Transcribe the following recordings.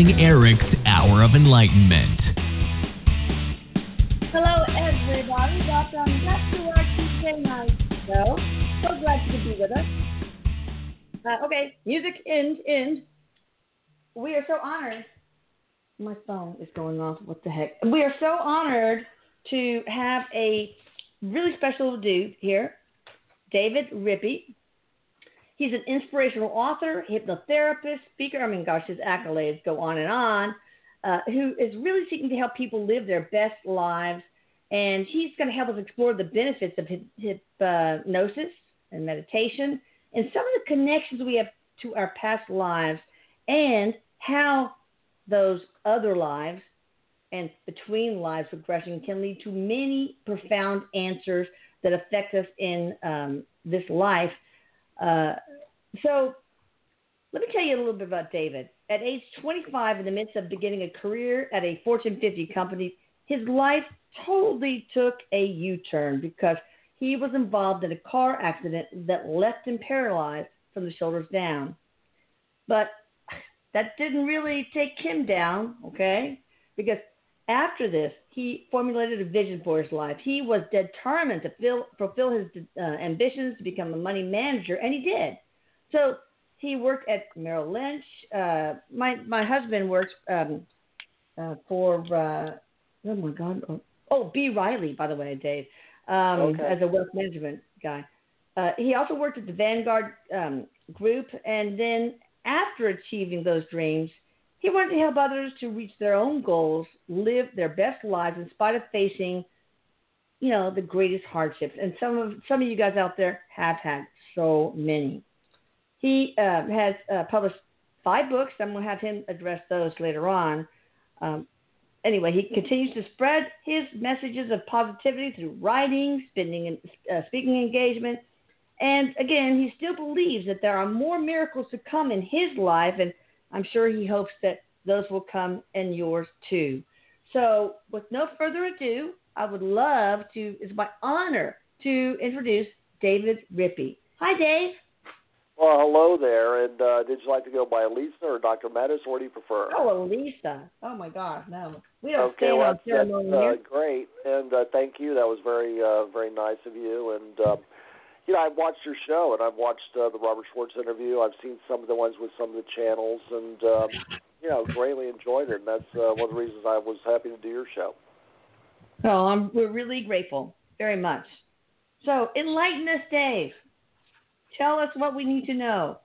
calling Eric's Hour of Enlightenment. Hello, everybody. Welcome back to our Tuesday night show. So glad could be with us. Uh, okay, music end, end. We are so honored. My phone is going off. What the heck? We are so honored to have a really special dude here, David Rippy. He's an inspirational author, hypnotherapist, speaker. I mean, gosh, his accolades go on and on. Uh, who is really seeking to help people live their best lives. And he's going to help us explore the benefits of hypnosis and meditation and some of the connections we have to our past lives and how those other lives and between lives progression can lead to many profound answers that affect us in um, this life. Uh, so, let me tell you a little bit about David. At age 25, in the midst of beginning a career at a Fortune 50 company, his life totally took a U turn because he was involved in a car accident that left him paralyzed from the shoulders down. But that didn't really take him down, okay? Because after this, he formulated a vision for his life. He was determined to fill, fulfill his uh, ambitions to become a money manager, and he did. So he worked at Merrill Lynch. Uh, my my husband works um, uh, for uh, oh my god oh, oh B Riley by the way Dave um, okay. as a wealth management guy. Uh, he also worked at the Vanguard um, Group, and then after achieving those dreams, he wanted to help others to reach their own goals, live their best lives in spite of facing, you know, the greatest hardships. And some of some of you guys out there have had so many. He uh, has uh, published five books. I'm going to have him address those later on. Um, anyway, he continues to spread his messages of positivity through writing, spending, uh, speaking engagement. And again, he still believes that there are more miracles to come in his life, and I'm sure he hopes that those will come and yours too. So, with no further ado, I would love to, it's my honor to introduce David Rippy. Hi, Dave. Well, hello there. And uh, did you like to go by Elisa or Dr. Metis? What do you prefer? Oh, Elisa. Oh my God, no. We don't okay, stand well, on ceremony that's. Uh, great, and uh, thank you. That was very, uh, very nice of you. And um, you know, I've watched your show, and I've watched uh, the Robert Schwartz interview. I've seen some of the ones with some of the channels, and um, you know, greatly enjoyed it. And that's uh, one of the reasons I was happy to do your show. Oh, I'm, we're really grateful, very much. So, enlighten us, Dave. Tell us what we need to know.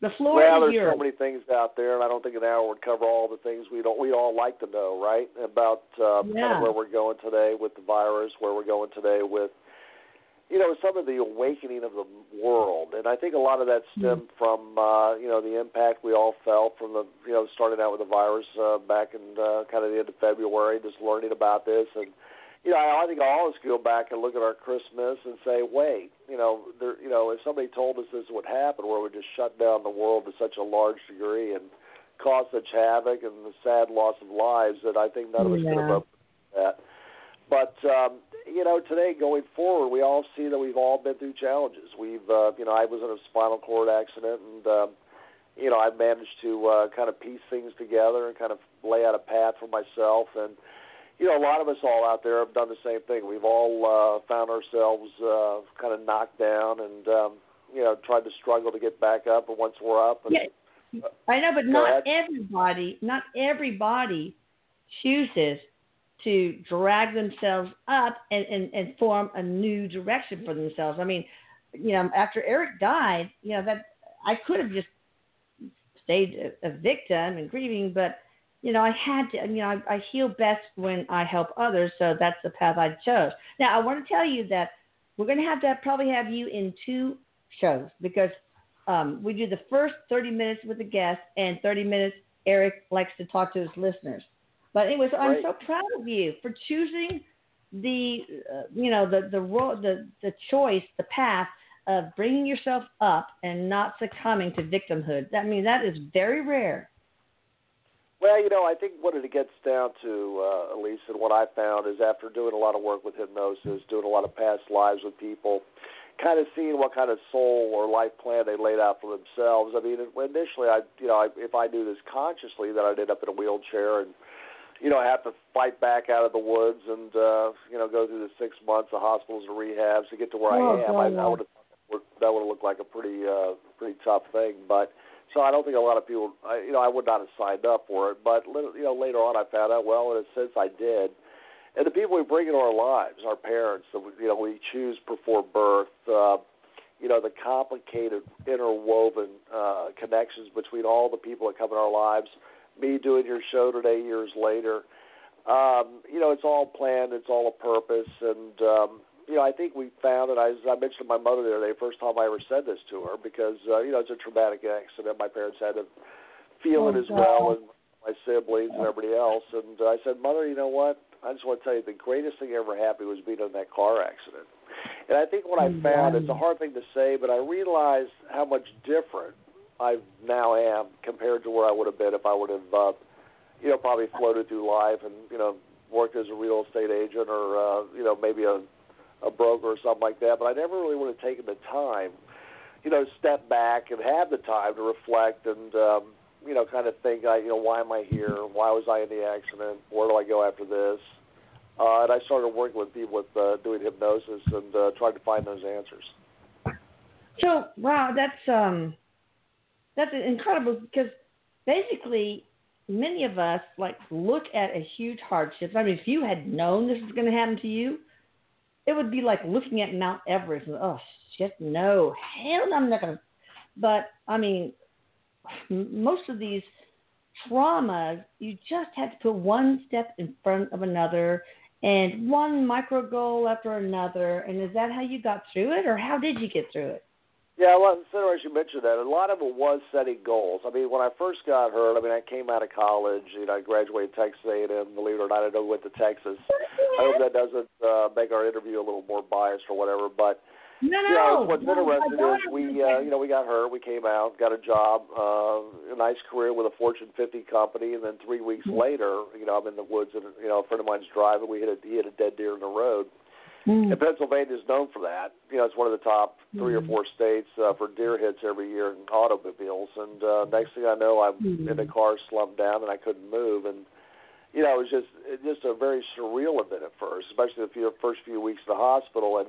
The floor well, is there's yours. so many things out there, and I don't think an hour would cover all the things we don't we all like to know, right? About uh, Yeah. kind of where we're going today with the virus, where we're going today with you know some of the awakening of the world, and I think a lot of that stemmed from uh, you know the impact we all felt from the you know starting out with the virus uh, back in uh, kind of the end of February, just learning about this and you know, I I think all of us go back and look at our Christmas and say, wait, you know, there, you know, if somebody told us this would happen, where we just shut down the world to such a large degree and cause such havoc and the sad loss of lives, that I think none of us could have Yeah. hoped for that. But um, you know, today going forward, we all see that we've all been through challenges. We've, uh, you know, I was in a spinal cord accident, and um, you know, I've managed to uh, kind of piece things together and kind of lay out a path for myself and you know, a lot of us all out there have done the same thing. We've all uh, found ourselves uh, kind of knocked down and, um, you know, tried to struggle to get back up. And once we're up, and, Yeah, I know, but not ahead. everybody, not everybody chooses to drag themselves up and, and, and form a new direction for themselves. I mean, you know, after Eric died, you know, that I could have just stayed a, a victim and grieving, but you know, I had to, you know, I, I heal best when I help others, so that's the path I chose. Now, I want to tell you that we're going to have to probably have you in two shows because um, we do the first 30 minutes with the guest and 30 minutes Eric likes to talk to his listeners. But anyway, so I'm so proud of you for choosing the, uh, you know, the the the the choice, the path of bringing yourself up and not succumbing to victimhood. I mean, that is very rare. Well, you know, I think what it gets down to, uh, Elise, and what I found is after doing a lot of work with hypnosis, doing a lot of past lives with people, kind of seeing what kind of soul or life plan they laid out for themselves. I mean, initially, I you know, I, if I knew this consciously, that I'd end up in a wheelchair and you know I have to fight back out of the woods and uh, you know go through the six months of hospitals and rehabs to get to where oh, I am. God, I, I would have that would have looked like a pretty uh, pretty tough thing, but. So I don't think a lot of people, I, you know, I would not have signed up for it. But you know, later on, I found out. Well, in a sense, I did and the people we bring into our lives, our parents, that you know we choose before birth, uh, you know the complicated interwoven uh, connections between all the people that come in our lives. Me doing your show today, years later, um, you know it's all planned, it's all a purpose, and um, you know I think we found, and I, as I mentioned to my mother the other day, first time I ever said this to her, because uh, you know it's a traumatic accident. My parents had to feel oh, it as God. well, and my siblings and everybody else. And uh, I said, Mother, you know what? I just want to tell you the greatest thing ever happened was being in that car accident. And I think what I found, it's a hard thing to say, but I realized how much different I now am compared to where I would have been if I would have, uh, you know, probably floated through life and, you know, worked as a real estate agent or, uh, you know, maybe a, a broker or something like that. But I never really would have taken the time, you know, step back and have the time to reflect and, um, you know, kind of think, you know, why am I here? Why was I in the accident? Where do I go after this? Uh, and I started working with people with uh, doing hypnosis and uh, trying to find those answers. So wow, that's um, that's incredible because basically many of us like look at a huge hardship. I mean, if you had known this was going to happen to you, it would be like looking at Mount Everest and oh shit, no, hell, no, I'm not going to. But I mean, most of these traumas, you just have to put one step in front of another and one micro goal after another. And is that how you got through it, or how did you get through it? Yeah, well, it's interesting you mentioned that. A lot of it was setting goals. I mean, when I first got hurt, I mean, I came out of college. You know, I graduated Texas A&M. Believe it or not, I know went to Texas. I hope that doesn't uh, make our interview a little more biased or whatever, but no, no. Yeah, what's no, interesting is we, uh, you know, we got hurt. We came out, got a job, uh, a nice career with a Fortune 50 company, and then three weeks mm-hmm. later, you know, I'm in the woods, and you know, a friend of mine's driving. We hit a he hit a dead deer in the road. Mm-hmm. And Pennsylvania is known for that. You know, it's one of the top 3 mm-hmm. or four states uh, for deer hits every year in automobiles. And uh, next thing I know, I'm mm-hmm. in the car, slumped down, and I couldn't move. And you know, it was just it just a very surreal event at first, especially the few, first few weeks in the hospital. And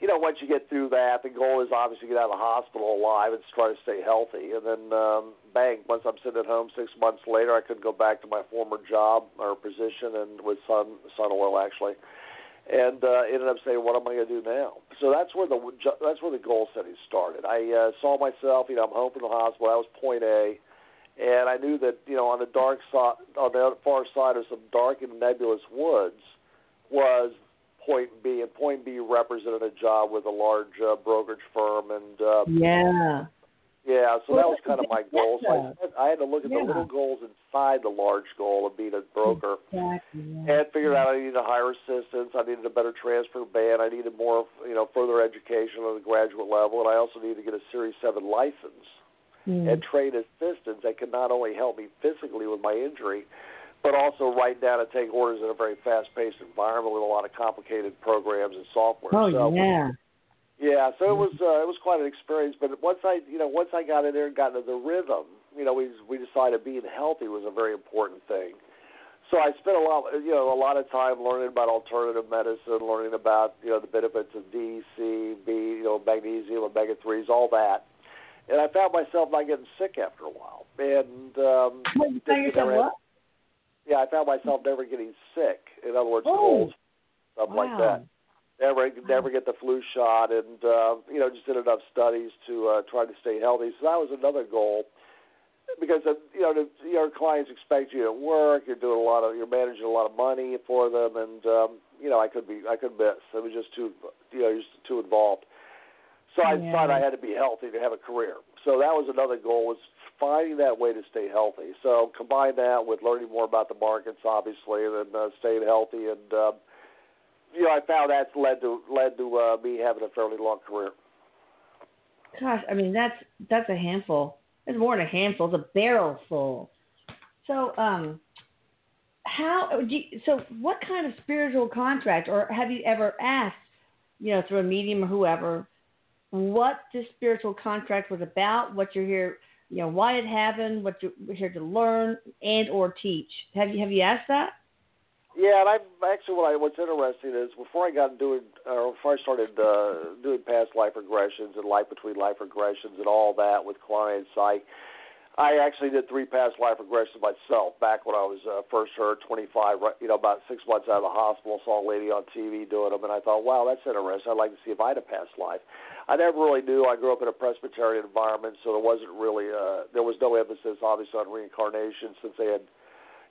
you know, once you get through that, the goal is obviously to get out of the hospital alive and try to stay healthy. And then, um, bang, once I'm sitting at home six months later, I couldn't go back to my former job or position and with Sun Sun Oil actually, and uh, ended up saying, what am I going to do now? So that's where the that's where the goal setting started. I uh, saw myself, you know, I'm home from the hospital. I was point A. And I knew that, you know, on the dark side, on the far side of some dark and nebulous woods, was point B, and point B represented a job with a large uh, brokerage firm, and uh, yeah, yeah. So well, that was kind of my goal. So I, I had to look at yeah. the little goals inside the large goal of being a broker, exactly, and figured out I needed a higher assistance, I needed a better transfer ban, I needed more, you know, further education on the graduate level, and I also needed to get a Series Seven license mm. and train assistants that could not only help me physically with my injury but also write down and take orders in a very fast-paced environment with a lot of complicated programs and software. Oh so, yeah. Yeah, so it was uh, it was quite an experience. But once I you know once I got in there and got into the rhythm, you know we we decided being healthy was a very important thing. So I spent a lot you know a lot of time learning about alternative medicine, learning about you know the benefits of D, C, B, you know magnesium, omega threes, all that. And I found myself not getting sick after a while. And um, What, you found yourself what? yeah, I found myself never getting sick. In other words, Oh. colds, stuff wow. like that. Never, never get the flu shot, and uh, you know, just did enough studies to uh, try to stay healthy. So that was another goal, because uh, you know, the, your clients expect you at work. You're doing a lot of, you're managing a lot of money for them, and um, you know, I could be, I could miss. It was just too, you know, just too involved. So I Yeah. decided I had to be healthy to have a career. So that was another goal was finding that way to stay healthy. So combine that with learning more about the markets, obviously, and then uh, staying healthy. And uh, you know, I found that's led to led to uh, me having a fairly long career. Gosh, I mean that's that's a handful. It's more than a handful. It's a barrel full. So, um, how? Do you, so, what kind of spiritual contract, or have you ever asked, you know, through a medium or whoever, what this spiritual contract was about, what you're here, you know, why it happened, what you're here to learn and or teach. Have you have you asked that? Yeah, and I actually what I what's interesting is before I got doing or before I started uh, doing past life regressions and life between life regressions and all that with clients, I I actually did three past life regressions myself back when I was uh, first heard 25, you know, about six months out of the hospital. Saw a lady on TV doing them, and I thought, wow, that's interesting. I'd like to see if I had a past life. I never really knew. I grew up in a Presbyterian environment, so there wasn't really uh, there was no emphasis, obviously, on reincarnation since they had,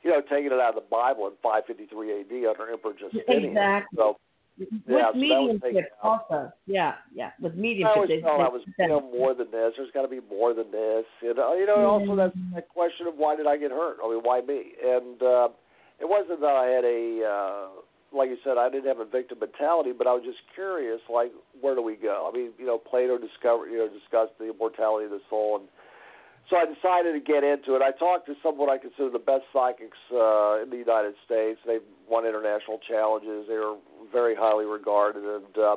you know, taken it out of the Bible in 553 AD under Emperor Justinian. Exactly. So with yeah, so mediumship also. Yeah, yeah. With mediumship. I always they, felt I was you know more than this. There's got to be more than this. You know, you know. Also, that's that question of why did I get hurt? I mean, why me? And uh, it wasn't that I had a uh, like you said, I didn't have a victim mentality, but I was just curious. Like, where do we go? I mean, you know, Plato discovered, you know, discussed the immortality of the soul, and so I decided to get into it. I talked to some what I consider the best psychics uh, in the United States. They've won international challenges. They are very highly regarded, and uh,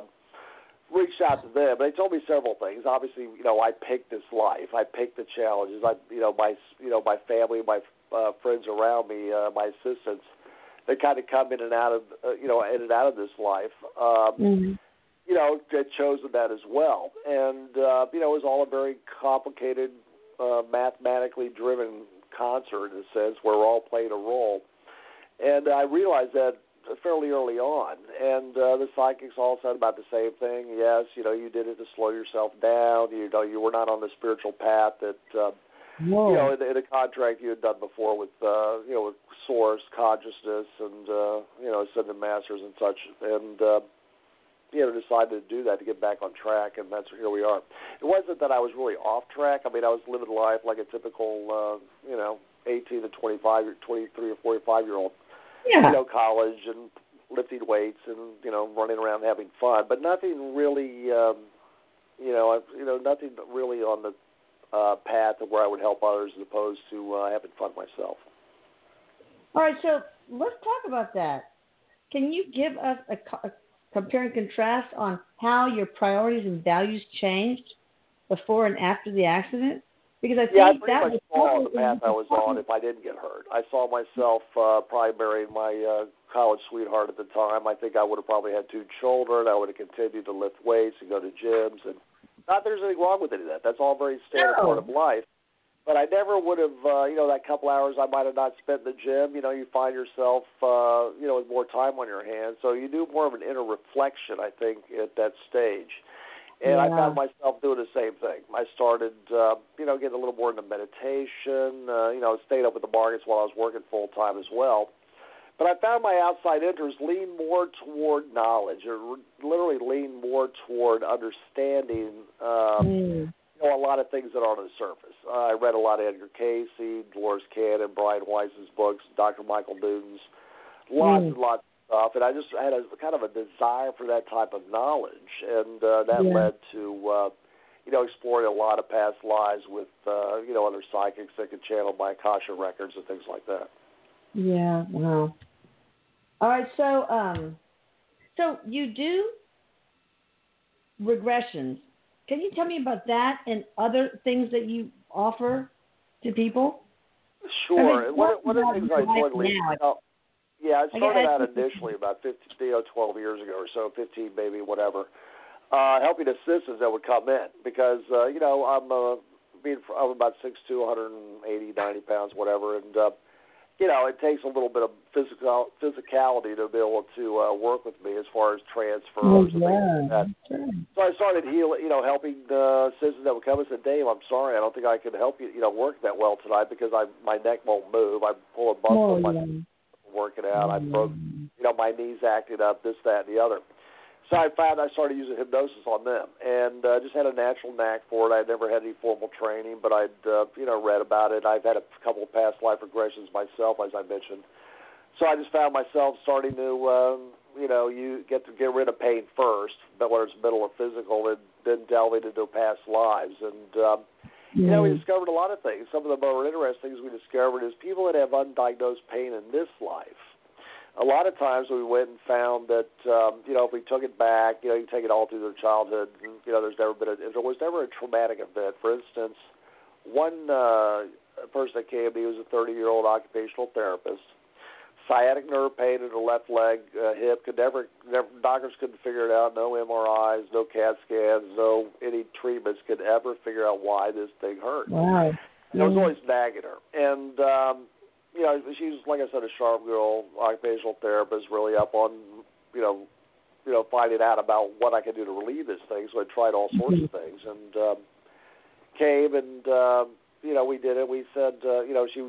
reached out to them. They told me several things. Obviously, you know, I picked this life. I picked the challenges. I, you know, my, you know, my family, my uh, friends around me, uh, my assistants. They kind of come in and out of, uh, you know, in and out of this life. Um, mm-hmm. You know, had chosen that as well, and uh, you know, it was all a very complicated uh, mathematically driven concert in a sense where we're all playing a role. And I realized that fairly early on, and uh, the psychics all said about the same thing. Yes, you know, you did it to slow yourself down. You know, you were not on the spiritual path that uh, Whoa. you know in, in a contract you had done before with uh, you know with source consciousness and uh, you know ascended masters and such. And uh, you know, decided to do that to get back on track, and that's here we are. It wasn't that I was really off track. I mean, I was living life like a typical, uh, you know, 18 to 25, 23 or 45 year old. Yeah. You know, college and lifting weights and you know running around having fun, but nothing really, um, you know, I, you know, nothing really on the uh, path of where I would help others as opposed to uh, having fun myself. All right, so let's talk about that. Can you give us a, a compare and contrast on how your priorities and values changed before and after the accident? Because I think yeah, I pretty that much was the path I was on if I didn't get hurt. I saw myself uh, probably marrying my uh, college sweetheart at the time. I think I would have probably had two children. I would have continued to lift weights and go to gyms, and not that there's anything wrong with any of that. That's all very standard No. part of life. But I never would have, uh, you know, that couple hours I might have not spent in the gym. You know, you find yourself, uh, you know, with more time on your hands. So you do more of an inner reflection, I think, at that stage. And I found myself doing the same thing. I started, uh, you know, getting a little more into meditation. Uh, you know, stayed up with the markets while I was working full time as well. But I found my outside interests lean more toward knowledge, or literally lean more toward understanding. Um, Mm. Know, a lot of things that aren't on the surface. Uh, I read a lot of Edgar Cayce, Dolores Cannon, Brian Weiss's books, Dr. Michael Newton's, lots Mm. and lots of stuff, and I just had a kind of a desire for that type of knowledge, and uh, that Yeah. led to uh, you know exploring a lot of past lives with uh, you know other psychics that could channel my Akasha records and things like that. Yeah, wow. All right, so um, so you do regressions. Can you tell me about that and other things that you offer to people? Sure. I mean, what one of things I life enjoyed leading, now? yeah, I started out initially about 15, you know, 12 years ago or so, 15 maybe, whatever, uh, helping assistants that would come in because, uh, you know, I'm, uh, being, I'm about 6'2", 180, 90 pounds, whatever, and, uh, you know, it takes a little bit of physical physicality to be able to uh, work with me as far as transfers and things like that. So I started healing, you know, helping uh, citizens that would come and said, Dave, I'm sorry, I don't think I can help you, you know, work that well tonight because I my neck won't move. I pull a muscle Oh, in my yeah. working out. I Mm. broke, you know, my knees acted up, this, that, and the other. So I found I started using hypnosis on them, and uh, just had a natural knack for it. I'd never had any formal training, but I'd, uh, you know, read about it. I've had a couple of past life regressions myself, as I mentioned. So I just found myself starting to, um, you know, you get to get rid of pain first, but whether it's mental or physical, and then delving into past lives. And um, you know, we discovered a lot of things. Some of the more interesting things we discovered is people that have undiagnosed pain in this life a lot of times we went and found that um, you know if we took it back, you know, you take it all through their childhood, and, you know, there's never been a, there was never a traumatic event. For instance, one uh, person that came to me was a 30 year old occupational therapist. Sciatic nerve pain in the left leg, uh, hip. Could never, never, doctors couldn't figure it out. No MRIs, no CAT scans, no any treatments could ever figure out why this thing hurt. Wow. And it was always nagging her. And um, you know, she's like I said, a sharp girl, occupational therapist, really up on, you know, you know, finding out about what I could do to relieve this thing. So I tried all sorts Mhm. of things, and um, came and um, you know we did it. We said, uh, you know, she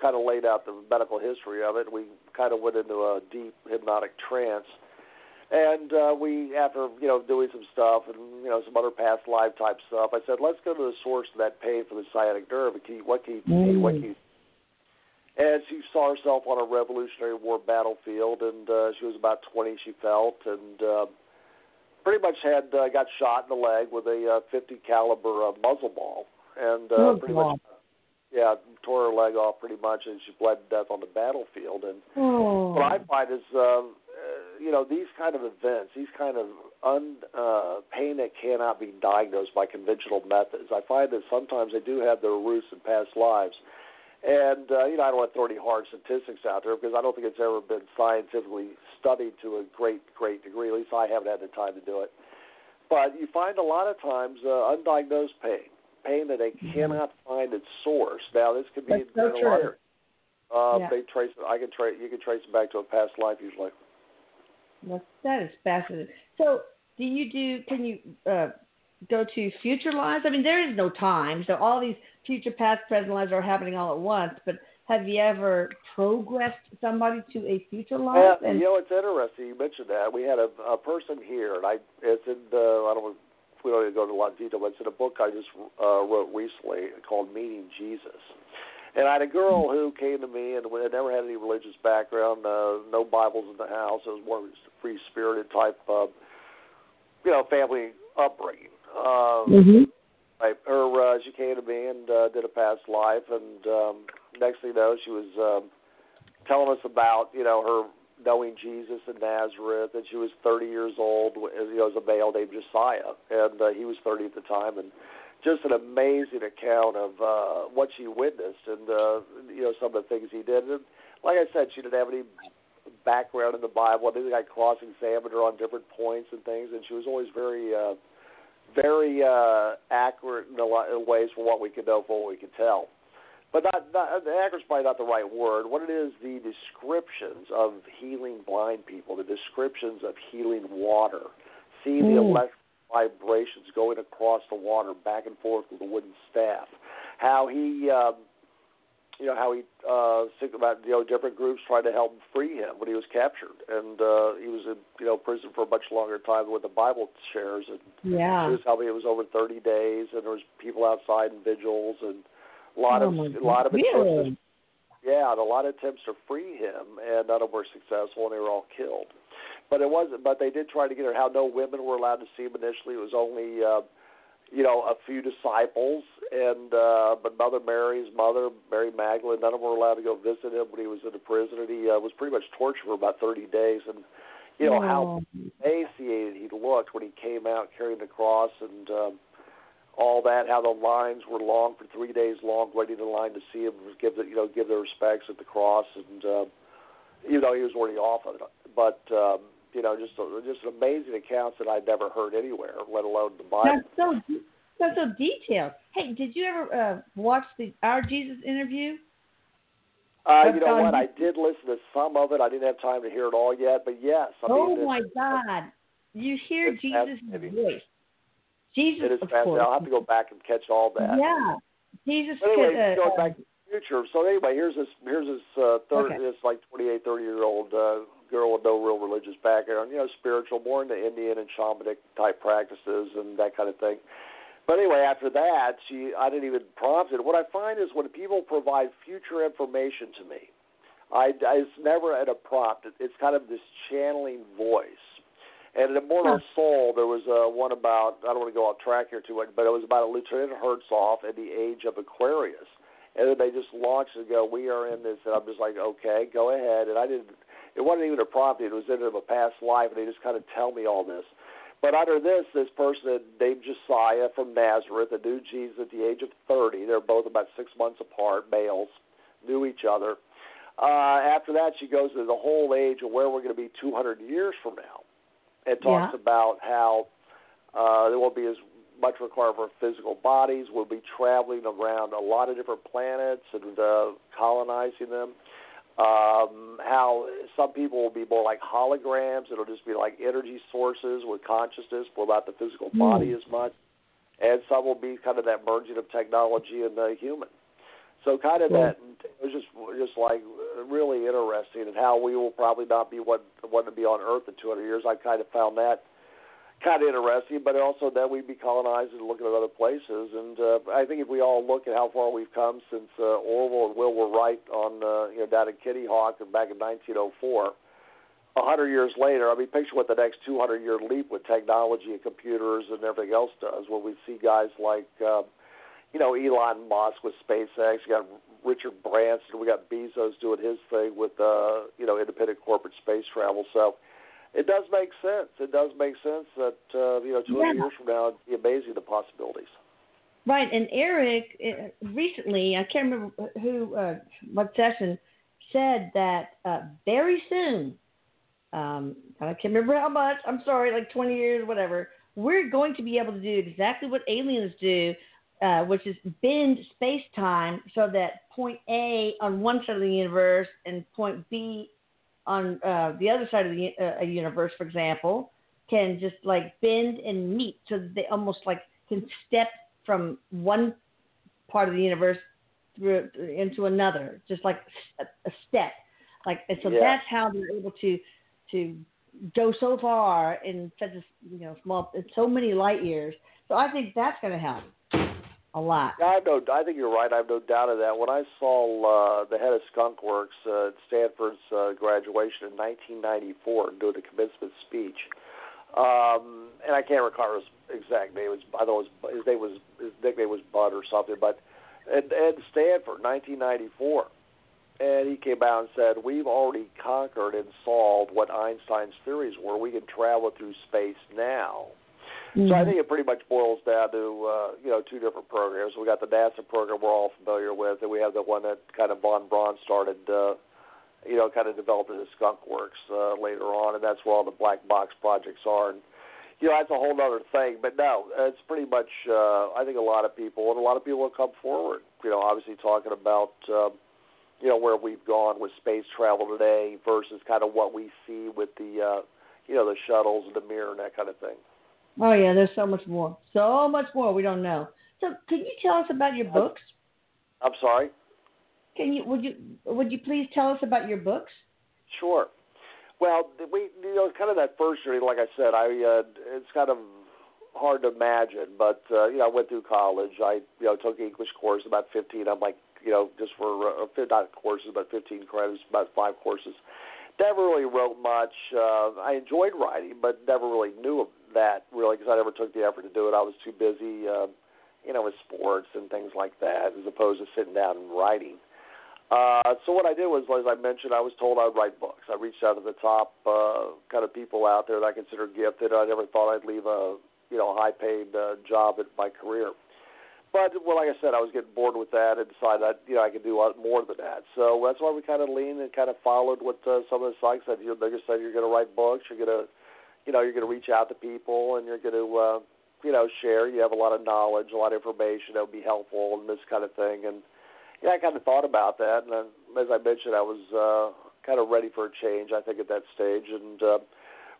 kind of laid out the medical history of it. We kind of went into a deep hypnotic trance. And uh, we, after you know, doing some stuff and you know some other past life type stuff, I said, let's go to the source of that pain for the sciatic nerve. And can you, what can you, Mm. what can you and she saw herself on a Revolutionary War battlefield, and uh, she was about 20. She felt, and uh, pretty much had uh, got shot in the leg with a uh, 50 caliber uh, muzzle ball, and uh, Oh, pretty God. much, yeah, tore her leg off pretty much, and she bled to death on the battlefield. And Oh. what I find is, um, uh, you know, these kind of events, these kind of un, uh, pain that cannot be diagnosed by conventional methods. I find that sometimes they do have their roots in past lives. And uh, you know, I don't want to throw any hard statistics out there because I don't think it's ever been scientifically studied to a great, great degree. At least I haven't had the time to do it. But you find a lot of times uh, undiagnosed pain, pain that they cannot find its source. Now, this could be That's so true. Uh, Yeah. They trace. I can trace. You can trace it back to a past life usually. That's, that is fascinating. So, do you do? Can you uh, go to future lives? I mean, there is no time, so all these future, past, present lives are happening all at once. But have you ever progressed somebody to a future life? Yeah, you know, it's interesting you mentioned that. We had a, a person here, and I it's in the I don't we don't need to go into a lot of detail, but it's in a book I just uh, wrote recently called Meeting Jesus. And I had a girl who came to me and had never had any religious background, uh, no Bibles in the house. It was more free spirited type, uh, you know, family upbringing. Uh, hmm Right. Her, uh, she came to me and uh, did a past life, and um, next thing you know, she was um, telling us about you know her knowing Jesus in Nazareth, and she was 30 years old, you know, as a male named Josiah, and uh, he was 30 at the time, and just an amazing account of uh, what she witnessed, and uh, you know some of the things he did. And like I said, she didn't have any background in the Bible. I think I cross-examined her on different points and things, and she was always very. Uh, very uh, accurate in a lot of ways for what we could know, for what we could tell. But not, not the accurate's probably not the right word. What it is, the descriptions of healing blind people, the descriptions of healing water, seeing the Mm. electric vibrations going across the water back and forth with a wooden staff, how he, um, you know, how he uh, think about you know different groups trying to help free him when he was captured, and uh, he was in you know prison for a much longer time than what the Bible shares, and Yeah. she was me it was over 30 days, and there was people outside in vigils, and a lot oh of a lot of attempts. Really? Yeah, and a lot of attempts to free him, and none of them were successful, and they were all killed. But it wasn't. But they did try to get her. How no women were allowed to see him initially. It was only, uh, you know, a few disciples, and uh, but Mother Mary's mother, Mary Magdalene, none of them were allowed to go visit him when he was in the prison, and he uh, was pretty much tortured for about 30 days. And you know how Oh. emaciated he looked when he came out carrying the cross and um, all that. How the lines were long for three days long, waiting in line to see him give the you know give their respects at the cross, and um, you know he was already off of it. But um, you know just just amazing accounts that I'd never heard anywhere, let alone the Bible. That's so that's so detailed. Hey, did you ever uh, watch the Our Jesus interview? Uh, you know what? I did listen to some of it. I didn't have time to hear it all yet, but yes. I oh mean, my God! You hear Jesus' voice. Jesus, It is of course. I'll have to go back and catch all that. Yeah, Jesus. But anyway, could, uh, going back to the future. So anyway, here's this here's this uh, third Okay. this like 28, 30 year old uh, girl with no real religious background. You know, spiritual, more into Indian and shamanic type practices and that kind of thing. But anyway, after that, she I didn't even prompt it. What I find is when people provide future information to me, I, I it's never at a prompt. It, it's kind of this channeling voice. And in Immortal Huh. Soul, there was uh, one about, I don't want to go off track here too much, but it was about a Lieutenant Herzog and the age of Aquarius. And then they just launched and go, we are in this. And I'm just like, okay, go ahead. And I didn't, it wasn't even a prompt; it was in of a past life, and they just kind of tell me all this. But under this, this person named Josiah from Nazareth, a knew Jesus at the age of 30. They're both about six months apart, males, knew each other. Uh, after that, she goes into the whole age of where we're going to be 200 years from now, and talks Yeah. about how uh, there won't be as much required for physical bodies. We'll be traveling around a lot of different planets and uh, colonizing them. Um, how some people will be more like holograms. It'll just be like energy sources with consciousness, without the physical body as much. And some will be kind of that merging of technology and the human. So kind of Cool. that it was just just like really interesting and how we will probably not be what want to be on Earth in 200 years. I kind of found that kind of interesting, but also that we'd be colonized and looking at other places. And uh, I think if we all look at how far we've come since uh, Orville and Wilbur Wright on uh, you know down in Kitty Hawk back in 1904. A hundred years later, I mean, picture what the next 200 year leap with technology and computers and everything else does. When we see guys like, uh, you know, Elon Musk with SpaceX, you got Richard Branson, we got Bezos doing his thing with, uh, you know, independent corporate space travel. So it does make sense. It does make sense that uh, you know 200 Yeah. years from now, it'd be amazing the possibilities. Right, and Eric uh, recently, I can't remember who, uh, what session, said that uh, very soon, um, I can't remember how much, I'm sorry, like 20 years, whatever, we're going to be able to do exactly what aliens do, uh, which is bend space time so that point A on one side of the universe and point B on uh, the other side of the uh, universe, for example, can just like bend and meet so that they almost like can step from one part of the universe through into another, just like a, a step. Like and so Yeah. that's how they're able to to go so far in such a you know small in so many light years. So I think that's going to help a lot. Yeah, I no. I think you're right. I have no doubt of that. When I saw uh, the head of Skunk Works uh, at Stanford's uh, graduation in 1994 doing the commencement speech, um, and I can't recall his exact name. It was, I thought it was, his name was his nickname was Bud or something. But at, at Stanford, 1994, and he came out and said, "We've already conquered and solved what Einstein's theories were. We can travel through space now." So I think it pretty much boils down to uh, you know two different programs. We got the NASA program we're all familiar with, and we have the one that kind of von Braun started, uh, you know, kind of developed into Skunk Works uh, later on, and that's where all the black box projects are. And you know that's a whole other thing. But no, it's pretty much. Uh, I think a lot of people and a lot of people have come forward. You know, obviously talking about. Uh, you know where we've gone with space travel today versus kind of what we see with the uh, you know the shuttles and the mirror and that kind of thing. Oh yeah, there's so much more, so much more we don't know. So can you tell us about your books? I'm sorry. Can you would you would you please tell us about your books? Sure. Well, we you know kind of that first journey. Like I said, I uh, it's kind of hard to imagine, but uh, you know I went through college. I you know took English course about 15. I'm like you know just for uh, not courses, but 15 credits, about five courses. Never really wrote much. Uh, I enjoyed writing, but never really knew that really because I never took the effort to do it. I was too busy, uh, you know, with sports and things like that, as opposed to sitting down and writing. Uh, so what I did was, as I mentioned, I was told I'd write books. I reached out to the top uh, kind of people out there that I consider gifted. I never thought I'd leave a you know high paid uh, job at my career. But well, like I said, I was getting bored with that and decided that you know I could do more than that. So that's why we kind of leaned and kind of followed what uh, some of the sites said. You know, they just said you're going to write books, you're going to, you know, you're going to reach out to people, and you're going to, uh, you know, share. You have a lot of knowledge, a lot of information that would be helpful, and this kind of thing. And yeah, I kind of thought about that, and then, as I mentioned, I was uh, kind of ready for a change. I think at that stage, and uh,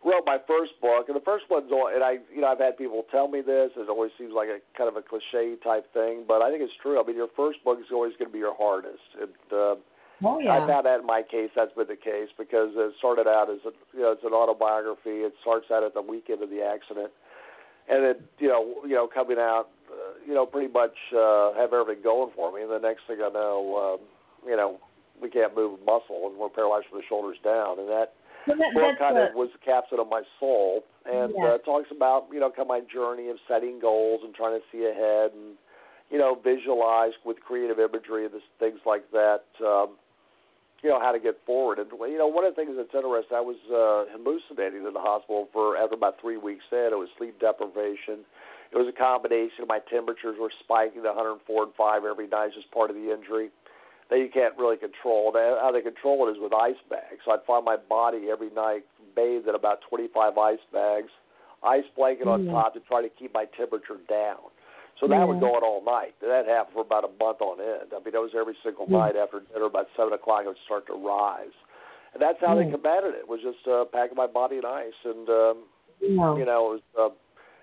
wrote my first book. And the first one's, all, and I, you know, I've had people tell me this. It always seems like a kind of a cliche type thing, but I think it's true. I mean, your first book is always going to be your hardest. And, uh, Oh I found that in my case, that's been the case because it started out as a, you know, it's an autobiography. It starts out at the weekend of the accident, and then you know, you know, coming out, uh, you know, pretty much uh, have everything going for me. And the next thing I know, um, you know, we can't move a muscle and we're paralyzed from the shoulders down, and that So that, book kind of was the capstone of my soul, and Yeah. uh, talks about you know kind of my journey of setting goals and trying to see ahead, and you know visualize with creative imagery and this, things like that. Um, you know how to get forward. And you know, one of the things that's interesting, I was uh, hallucinating in the hospital for after about three weeks in. It was sleep deprivation. It was a combination my temperatures were spiking to 104 and 5 every night, just part of the injury that you can't really control. How they control it is with ice bags. So I'd find my body every night bathed in about 25 ice bags, ice blanket on mm-hmm. top to try to keep my temperature down. So that would go on all night. That happened for about a month on end. I mean, that was every single night after dinner. About seven o'clock, it would start to rise, and that's how they combated it. Was just uh, packing my body in ice, and um, you know, it was. Uh,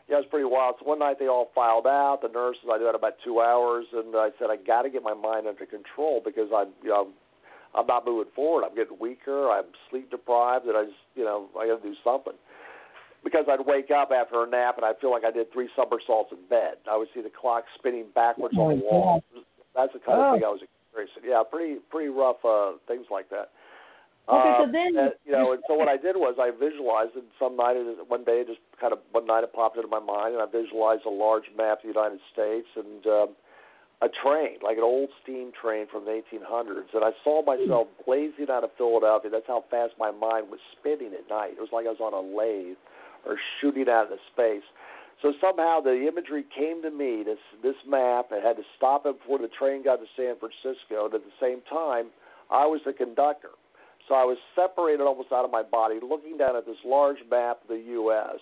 yeah, it was pretty wild. So one night they all filed out. The nurses, I did that about two hours, and I said I got to get my mind under control because I'm, you know, I'm not moving forward. I'm getting weaker. I'm sleep deprived, and I just, you know, I got to do something because I'd wake up after a nap and I'd feel like I did three somersaults in bed. I would see the clock spinning backwards oh, on the wall. God. That's the kind of thing I was experiencing. Yeah, pretty pretty rough uh, things like that. Okay, so um, then and, you know, and so what I did was I visualized it. Some night, one day, just kind of one night, it popped into my mind, and I visualized a large map of the United States and um, a train, like an old steam train from the 1800s, and I saw myself blazing out of Philadelphia. That's how fast my mind was spinning at night. It was like I was on a lathe or shooting out into space. So somehow the imagery came to me. This this map. I had to stop it before the train got to San Francisco. And at the same time, I was the conductor. So I was separated almost out of my body, looking down at this large map of the U.S.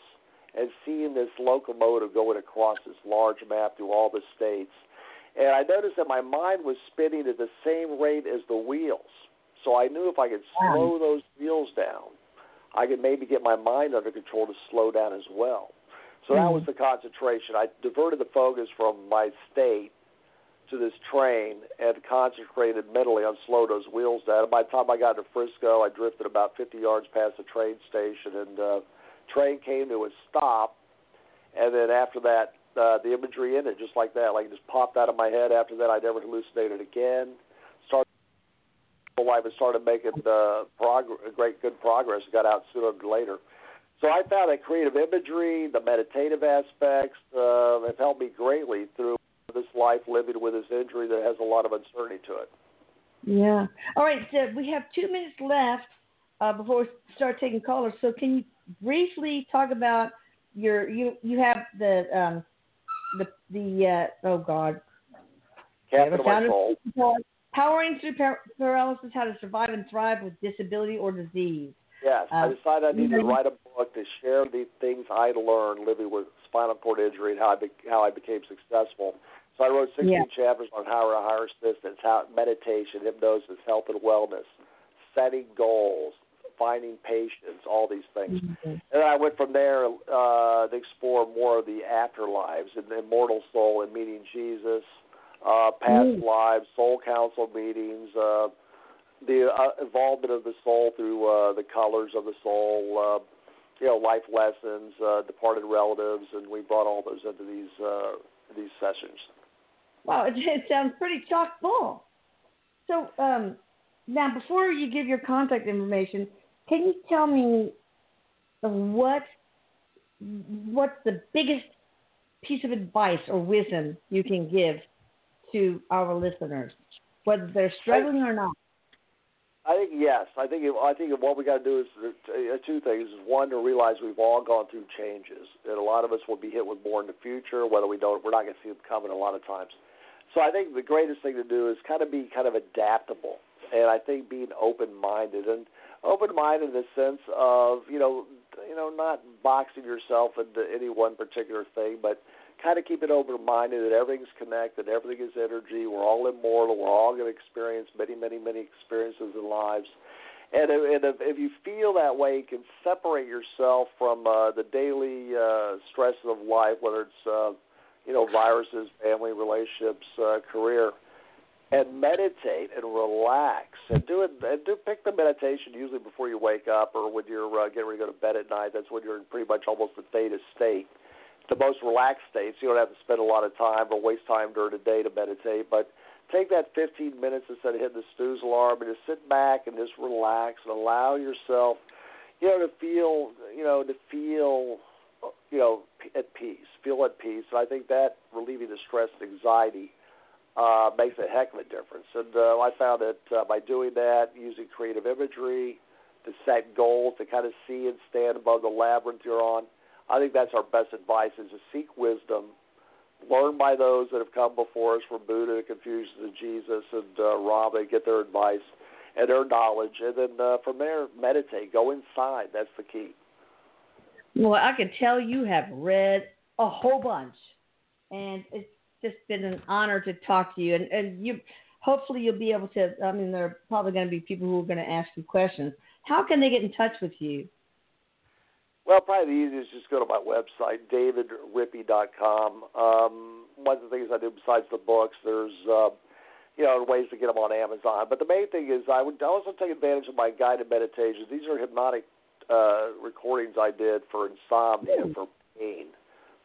and seeing this locomotive going across this large map through all the states. And I noticed that my mind was spinning at the same rate as the wheels. So I knew if I could slow those wheels down, I could maybe get my mind under control to slow down as well. So that was mm-hmm. the concentration. I diverted the focus from my state to this train and concentrated mentally on slowing those wheels down. By the time I got to Frisco, I drifted about 50 yards past the train station, and uh, train came to a stop. And then after that, uh, the imagery ended just like that. Like it just popped out of my head. After that, I never hallucinated again life and started making uh, prog- great good progress. Got out sooner or later. So I found that creative imagery, the meditative aspects, uh, have helped me greatly through this life living with this injury that has a lot of uncertainty to it. Yeah. All right. So we have two minutes left uh, before we start taking callers. So can you briefly talk about your you you have the um, the the uh, oh God. Capital Control. Powering through par- paralysis: How to survive and thrive with disability or disease. Yes, uh, I decided I needed to write a book to share the things I learned living with spinal cord injury and how I be- how I became successful. So I wrote 16 yeah. chapters on how to hire assistants, how meditation, hypnosis, health and wellness, setting goals, finding patience, all these things. Mm-hmm. And then I went from there uh, to explore more of the afterlives and the immortal soul and meeting Jesus uh, past mm. lives, soul council meetings, uh, the uh, involvement of the soul through uh, the colors of the soul, uh, you know, life lessons, uh, departed relatives, and we brought all those into these uh, these sessions. Wow, it, it sounds pretty chock full. So um, now, before you give your contact information, can you tell me what what's the biggest piece of advice or wisdom you can give to our listeners, whether they're struggling or not? I think yes. I think I think what we got to do is uh, two things. One, to realize we've all gone through changes, and a lot of us will be hit with more in the future. Whether we don't, we're not going to see them coming a lot of times. So I think the greatest thing to do is kind of be kind of adaptable, and I think being open-minded and open-minded in the sense of you know you know not boxing yourself into any one particular thing, but kind of keep it open minded that everything's connected, everything is energy, we're all immortal, we're all going to experience many, many, many experiences in lives. And, if, if you feel that way, you can separate yourself from uh, the daily uh, stresses of life, whether it's uh, you know viruses, family relationships, uh, career, and meditate and relax and do it. And do pick the meditation usually before you wake up or when you're uh, getting ready to go to bed at night. That's when you're in pretty much almost a theta state the most relaxed states. You don't have to spend a lot of time or waste time during the day to meditate, but take that 15 minutes instead of hitting the snooze alarm and just sit back and just relax and allow yourself, you know, to feel, you know, to feel, you know, at peace, feel at peace. And I think that relieving the stress and anxiety uh, makes a heck of a difference. And uh, I found that uh, by doing that, using creative imagery to set goals, to kind of see and stand above the labyrinth you're on, I think that's our best advice: is to seek wisdom, learn by those that have come before us, from Buddha to Confucius to Jesus and uh, Rama, get their advice and their knowledge, and then uh, from there meditate, go inside. That's the key. Well, I can tell you have read a whole bunch, and it's just been an honor to talk to you. And, and you, hopefully, you'll be able to. I mean, there are probably going to be people who are going to ask you questions. How can they get in touch with you? Well, probably the easiest is just go to my website, davidrippy.com. Um, one of the things I do besides the books, there's uh, you know ways to get them on Amazon. But the main thing is I would also take advantage of my guided meditations. These are hypnotic uh, recordings I did for insomnia, for pain,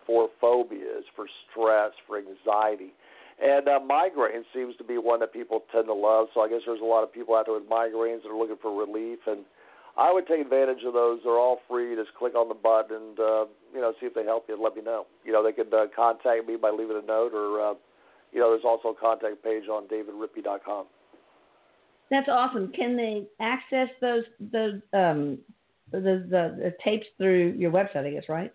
for phobias, for stress, for anxiety. And uh, migraine seems to be one that people tend to love. So I guess there's a lot of people out there with migraines that are looking for relief. And I would take advantage of those. They're all free. Just click on the button and uh, you know see if they help you. and Let me know. You know they could uh, contact me by leaving a note, or uh, you know there's also a contact page on davidrippy.com. That's awesome. Can they access those those um, the, the, the tapes through your website? I guess right.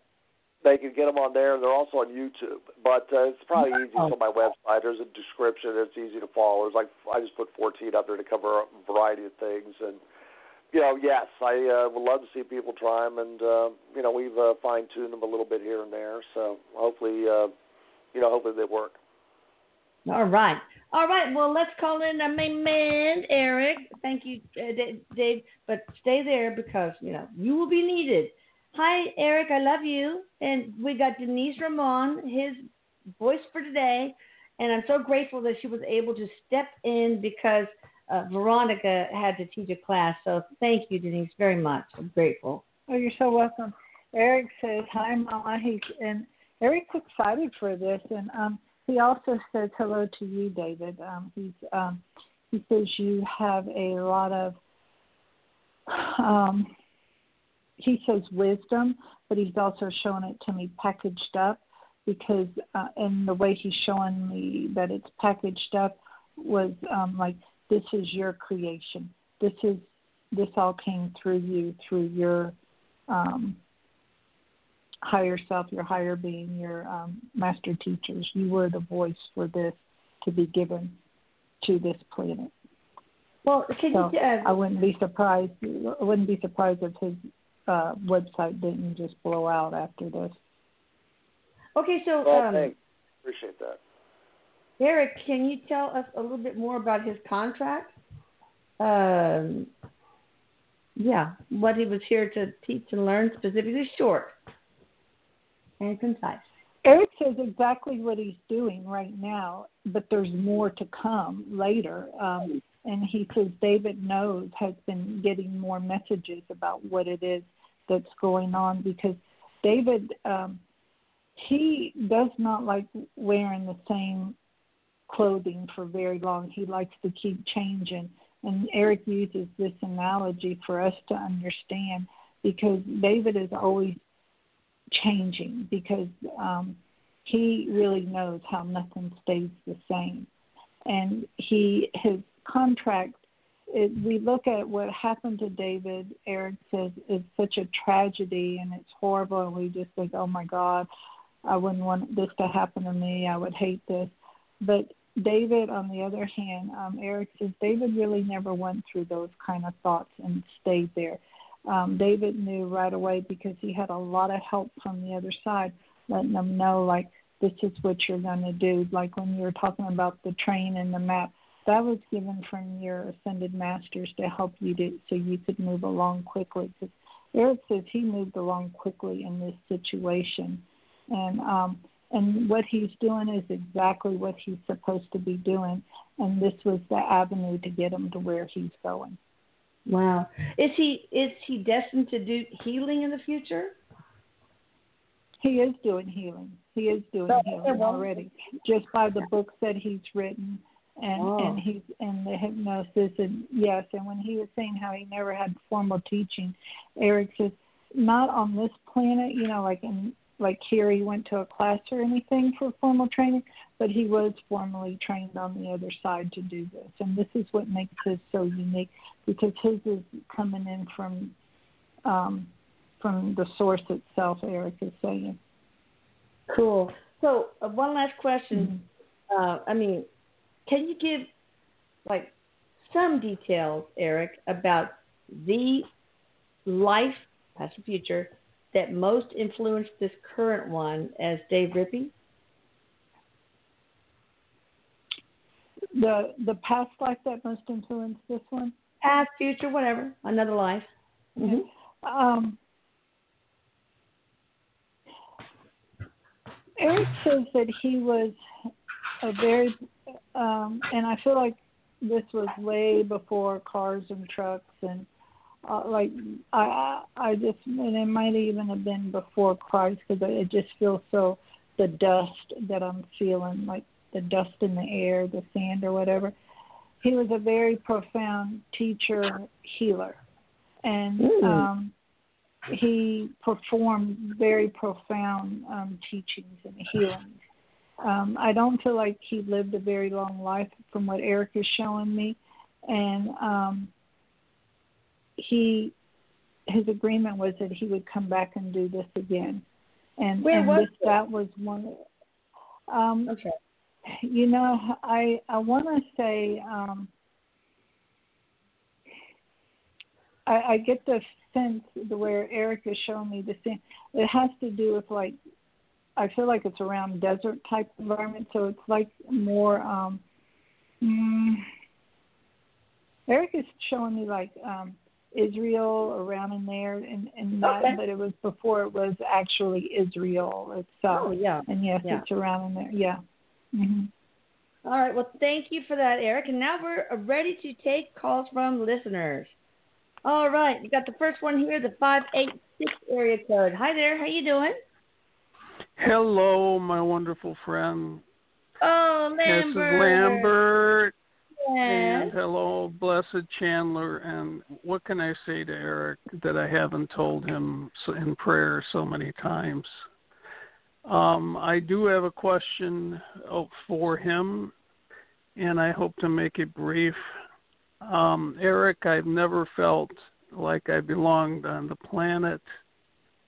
They can get them on there. They're also on YouTube, but uh, it's probably Oh. easiest on my website. There's a description. It's easy to follow. There's like I just put 14 up there to cover a variety of things, and you know, yes, I uh, would love to see people try them, and uh, you know, we've uh, fine tuned them a little bit here and there. So hopefully, uh, you know, hopefully they work. All right. All right. Well, let's call in our main man, Eric. Thank you, uh, Dave. But stay there because, you know, you will be needed. Hi, Eric. I love you. And we got Denise Ramon, his voice for today. And I'm so grateful that she was able to step in because uh, Veronica had to teach a class. So thank you, Denise, very much. I'm grateful. Oh, you're so welcome. Eric says, "Hi, Mama." He's and Eric's excited for this, and um, he also says hello to you, David. Um, he's um, he says you have a lot of um, he says wisdom, but he's also showing it to me packaged up because uh, and the way he's showing me that it's packaged up was um, like this is your creation. This is this all came through you through your um, higher self, your higher being, your um, master teachers. You were the voice for this to be given to this planet. Well, can So you, uh, I wouldn't be surprised. I wouldn't be surprised if his uh, website didn't just blow out after this. okay, so Well, um, thanks. Appreciate that. Eric, can you tell us a little bit more about his contract? Um, yeah, what he was here to teach and learn, specifically short and concise. Eric says exactly what he's doing right now, but there's more to come later. Um, and he says David knows has been getting more messages about what it is that's going on because David um, he does not like wearing the same clothing for very long. He likes to keep changing. And Eric uses this analogy for us to understand because David is always changing because um, he really knows how nothing stays the same. And he his contract it, we look at what happened to David, Eric says, is such a tragedy and it's horrible and we just think, Oh my God, I wouldn't want this to happen to me, I would hate this. But David, on the other hand, um, Eric says David really never went through those kind of thoughts and stayed there. Um, David knew right away because he had a lot of help from the other side, letting them know, like, this is what you're going to do. Like when you were talking about the train and the map, that was given from your ascended masters to help you to, so you could move along quickly. Because Eric says he moved along quickly in this situation, and um, and what he's doing is exactly what he's supposed to be doing, and this was the avenue to get him to where he's going. Wow. Is he is he destined to do healing in the future? He is doing healing. He is doing Oh, healing already, just by the books that he's written, and Oh. and he's and the hypnosis and yes, and when he was saying how he never had formal teaching, Eric says not on this planet, you know, like in like here he went to a class or anything for formal training, but he was formally trained on the other side to do this. And this is what makes his so unique because his is coming in from um, from the source itself. Eric is saying. Cool. So uh, one last question. Mm-hmm. Uh, I mean, can you give like some details, Eric, about the life, past and future, that most influenced this current one as Dave Rippy? The the past life that most influenced this one? Past, future, whatever. Another life. Mm-hmm. Um, Eric says that he was a very, um, and I feel like this was way before cars and trucks and uh, like I I just and it might even have been before Christ because it just feels so the dust that I'm feeling like the dust in the air, the sand or whatever. He was a very profound teacher healer, and mm. um, he performed very profound um, teachings and healings. Um, I don't feel like he lived a very long life from what Eric is showing me, and um, he his agreement was that he would come back and do this again. And, Where and was this, that was one. Um, okay. You know, I I want to say um, I, I get the sense the way Eric is showing me the same. It has to do with like I feel like it's around desert type environment, so it's like more. um mm, Eric is showing me like um Israel around in there, and and that, okay. but it was before it was actually Israel itself. Oh yeah. And yes, yeah. it's around in there. Yeah. Mm-hmm. All right. Well, thank you for that, Eric. And now we're ready to take calls from listeners. All right. You got the first one here, the five eight six area code. Hi there. How you doing? Hello, my wonderful friend. Oh, Lambert. Mrs. Lambert. And hello, blessed Chandler. And what can I say to Eric that I haven't told him in prayer so many times? Um, I do have a question oh, for him, and I hope to make it brief. Um, Eric, I've never felt like I belonged on the planet.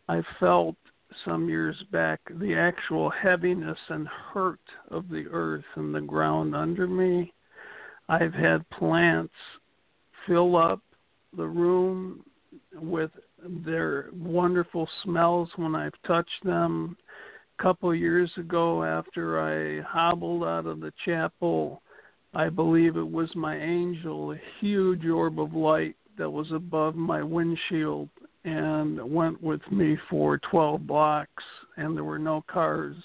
I felt some years back the actual heaviness and hurt of the earth and the ground under me. I've had plants fill up the room with their wonderful smells when I've touched them. A couple years ago, after I hobbled out of the chapel, I believe it was my angel, a huge orb of light that was above my windshield and went with me for 12 blocks, and there were no cars.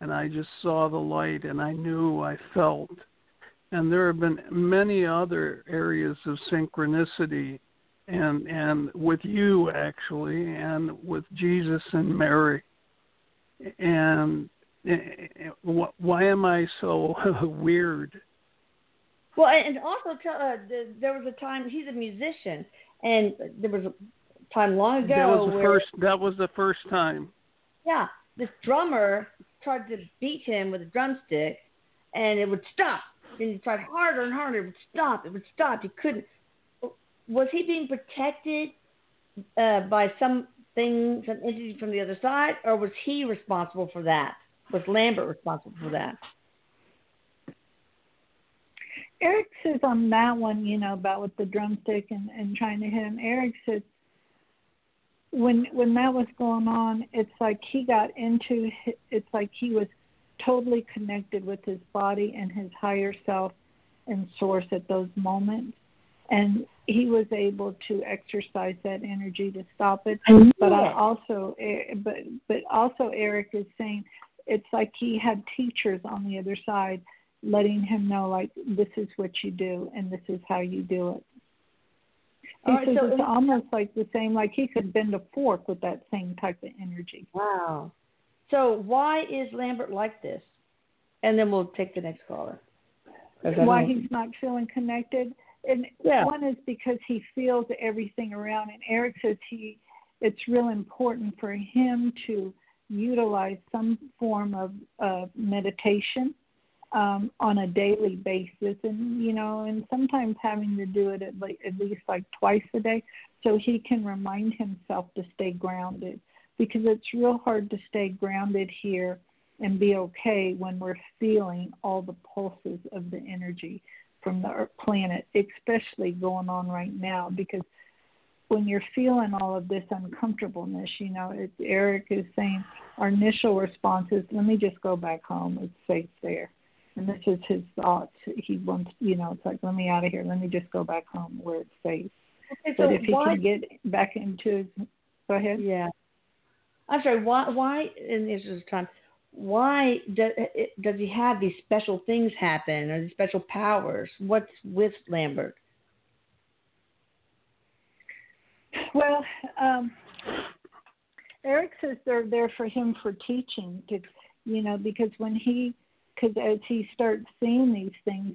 And I just saw the light, and I knew, I felt. And there have been many other areas of synchronicity, and and with you actually, and with Jesus and Mary. And eh, eh, eh, why am I so weird? Well, and also uh, there was a time he's a musician, and there was a time long ago. That was the where, first. That was the first time. Yeah, this drummer tried to beat him with a drumstick, and it would stop. And he tried harder and harder. It would stop. It would stop. He couldn't. Was he being protected uh, by something, some entity from the other side, or was he responsible for that? Was Lambert responsible for that? Eric says on that one, you know, about with the drumstick and, and trying to hit him. Eric says when when that was going on, it's like he got into. It's like he was totally connected with his body and his higher self and source at those moments, and he was able to exercise that energy to stop it. But I also, eh, but but also Eric is saying it's like he had teachers on the other side letting him know like this is what you do and this is how you do it. He right, says so it's almost like the same, like he could bend a fork with that same type of energy. Wow. So why is Lambert like this? And then we'll take the next caller. Why he's not feeling connected? And yeah. one is because he feels everything around. And Eric says he, it's real important for him to utilize some form of uh, meditation um, on a daily basis, and you know, and sometimes having to do it at, like, at least like twice a day, so he can remind himself to stay grounded. Because it's real hard to stay grounded here and be okay when we're feeling all the pulses of the energy from the planet, especially going on right now. Because when you're feeling all of this uncomfortableness, you know, it, Eric is saying our initial response is, let me just go back home. It's safe there. And this is his thoughts. He wants, you know, it's like, let me out of here. Let me just go back home where it's safe. Okay, so but if he why, can get back into, go ahead. Yeah. I'm sorry. Why? Why? In this is time. Why does does he have these special things happen or these special powers? What's with Lambert? Well, um, Eric says they're there for him for teaching, to, you know, because when he, because as he starts seeing these things,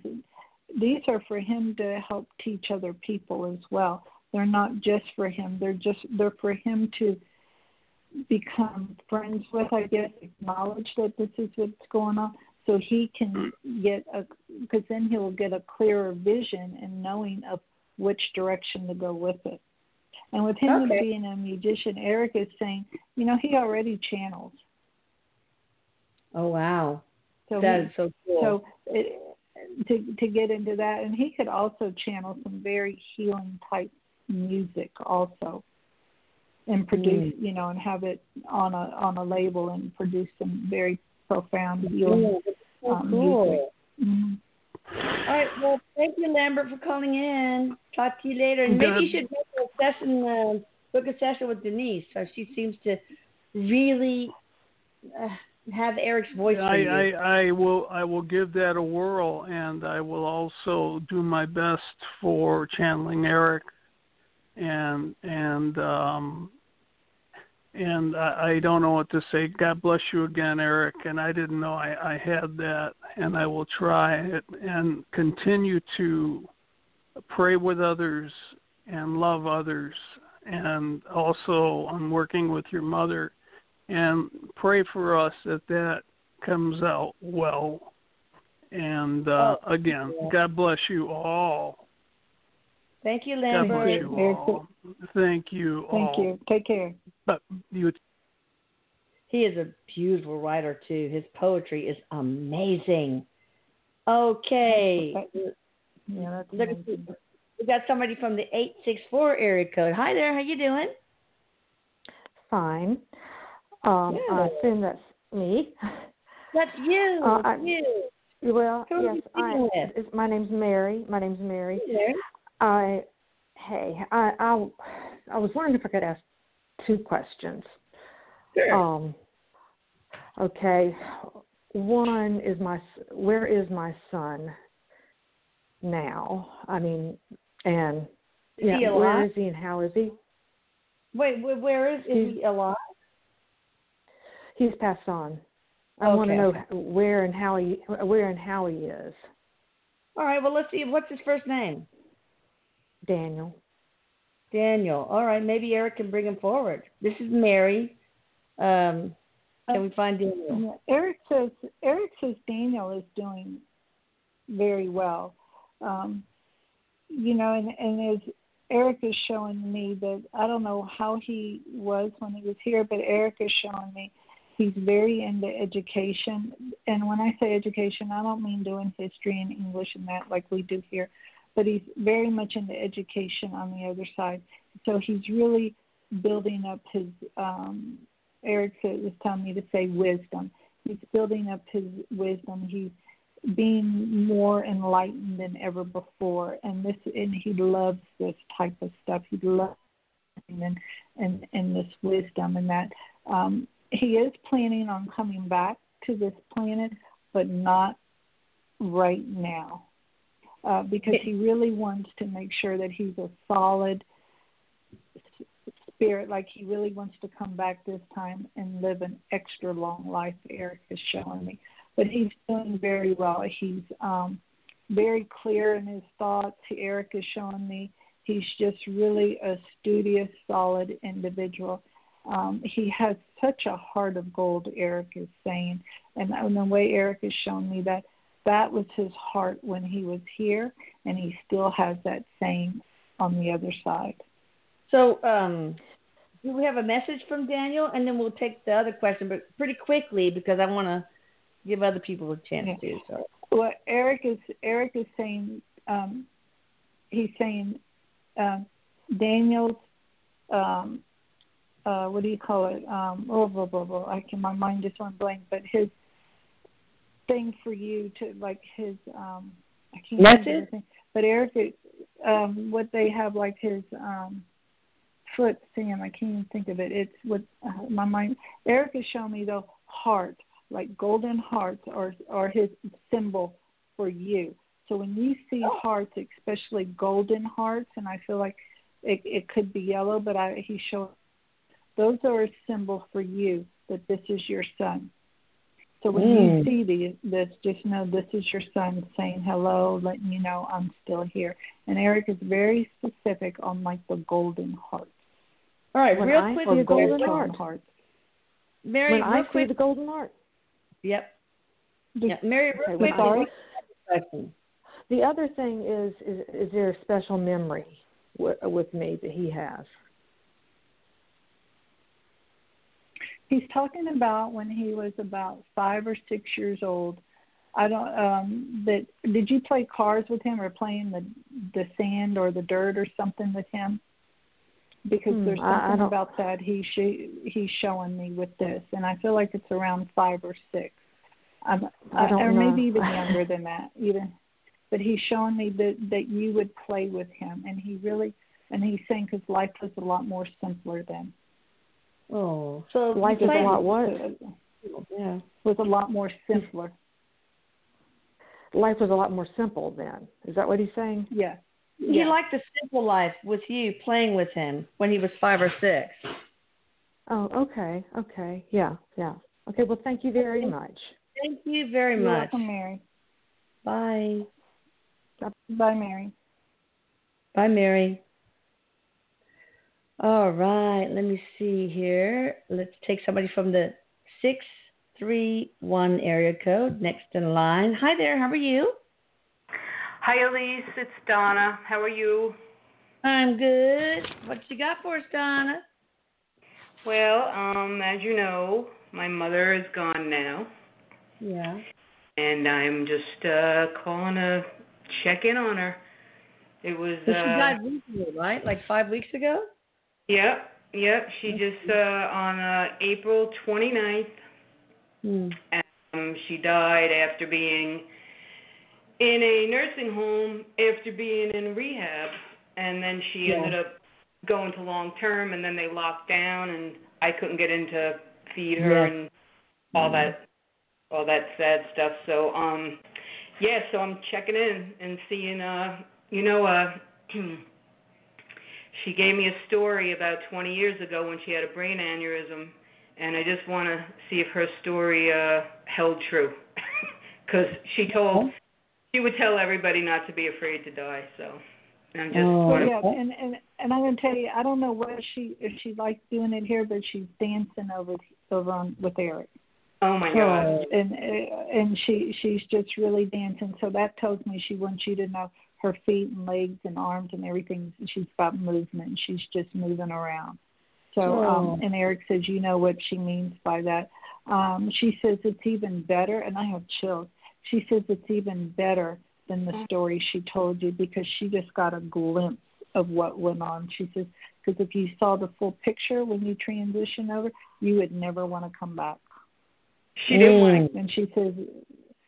these are for him to help teach other people as well. They're not just for him. They're just they're for him to become friends with. I guess acknowledge that this is what's going on, so he can get a because then he'll get a clearer vision and knowing of which direction to go with it. And with him okay. being a musician, Eric is saying, you know, he already channels. Oh wow, so that he, is so cool. So it, to to get into that, and he could also channel some very healing type music also, and produce, mm. you know, and have it on a on a label and produce some very profound healing so um, cool. music. Mm-hmm. All right. Well, thank you, Lambert, for calling in. Talk to you later. And maybe you should make a session, uh, book a session with Denise. So she seems to really uh, have Eric's voice. I, I, I will I will give that a whirl, and I will also do my best for channeling Eric, and and um, and I, I don't know what to say. God bless you again, Eric. And I didn't know I, I had that, and I will try it and continue to pray with others and love others. And also, I'm working with your mother, and pray for us that that comes out well. And uh, oh, again, God bless you all. Thank you, Lambert. God bless you all. Thank you all. Thank you. Take care. But you. He is a beautiful writer too. His poetry is amazing. Okay. Yeah, that's we got somebody from the eight six four area code. Hi there. How you doing? Fine. Um, yeah. I assume that's me. That's you. Uh, I, you. Well, Who yes. I, my name's Mary. My name's Mary. Hey, I hey, I I I was wondering if I could ask two questions. Sure. Um, okay, one is my where is my son now? I mean, and is yeah, where is he and how is he? Wait, where is is he alive? He's passed on. I okay. want to know where and how he where and how he is. All right. Well, let's see. What's his first name? Daniel. Daniel. All right, maybe Eric can bring him forward. This is Mary. Um, can we find Daniel? Eric says Eric says Daniel is doing very well. Um, you know, and, and as Eric is showing me that I don't know how he was when he was here, but Eric is showing me he's very into education. And when I say education, I don't mean doing history and English and that like we do here but he's very much into education on the other side. So he's really building up his. Um, Eric was telling me to say wisdom. He's building up his wisdom. He's being more enlightened than ever before, and this and he loves this type of stuff. He loves and and and this wisdom and that um, he is planning on coming back to this planet, but not right now uh, because he really wants to make sure that he's a solid spirit. Like he really wants to come back this time and live an extra long life. Eric is showing me, but he's doing very well. He's um, very clear in his thoughts. Eric is showing me he's just really a studious, solid individual. Um, he has such a heart of gold, Eric is saying. And, and the way Eric has shown me that, that was his heart when he was here, and he still has that same on the other side. So, um, do we have a message from Daniel, and then we'll take the other question, but pretty quickly because I want to give other people a chance yeah. too. So, what Eric is Eric is saying, um, he's saying, uh, Daniel's, um, uh, what do you call it? Um, oh, blah, blah, blah. I can my mind just went blank, but his thing for you to like his um, I can't message. But Eric, um, what they have like his um foot Sam. I can't even think of it. It's what uh, my mind. Eric has shown me the heart, like golden hearts, are are his symbol for you. So when you see hearts, especially golden hearts, and I feel like it, it could be yellow, but I, he showed those are a symbol for you that this is your son. So when mm. you see these, this, just know this is your son saying hello, letting you know I'm still here. And Eric is very specific on like the golden heart. All right, when real I quick, see golden heart. heart. Mary, when real I quick. see the golden heart. Yep. Yeah, Mary, real Okay, quick. sorry. The other thing is, is, is there a special memory w- with me that he has? He's talking about when he was about five or six years old. I don't um that did you play cards with him or playing the the sand or the dirt or something with him? Because Hmm, there's something about that he sh- he's showing me with this, and I feel like it's around five or six. Um, I don't or maybe even younger than that, even. But he's showing me that that you would play with him, and he really, and he's saying because life was a lot more simpler then. Oh, so Life you is a lot what? Yeah. was a lot more simpler. Life was a lot more simple then. Is that what he's saying? Yeah. He liked the simple life with you playing with him when he was five or six. Oh, okay, okay, yeah, yeah. Okay, well, thank you very much. Thank you very You're much. welcome, Mary. Bye. Bye, Mary. Bye, Mary. All right, let me see here. Let's take somebody from the 631 area code next in line. Hi there, how are you? Hi, Elise. It's Donna. How are you? I'm good. What you got for us, Donna? Well, um, as you know, my mother is gone now, Yeah. and I'm just uh calling to check in on her. It was So she uh died recently, right? Like five weeks ago? Yep, yep. She just uh on uh April 29th, Hmm. um, she died after being in a nursing home after being in rehab, and then she Yeah. ended up going to long term, and then they locked down, and I couldn't get in to feed her Yeah. and all that, all that sad stuff. So, um, yeah. So I'm checking in and seeing, uh, you know, uh. She gave me a story about 20 years ago when she had a brain aneurysm, and I just want to see if her story uh, held true. Because she told, she would tell everybody not to be afraid to die. So I'm just Oh. want Yeah, and and and I'm gonna tell you, I don't know what she if she likes doing it here, but she's dancing over over on with Eric, Oh my God. and and she she's just really dancing. So that tells me she wants you to know her feet and legs and arms and everything. She's got movement. She's just moving around. So Oh. um, and Eric says you know what she means by that. Um, she says it's even better, and I have chills. She says it's even better than the story she told you because she just got a glimpse of what went on. She says because if you saw the full picture when you transition over, you would never want to come back. She didn't want to. And she says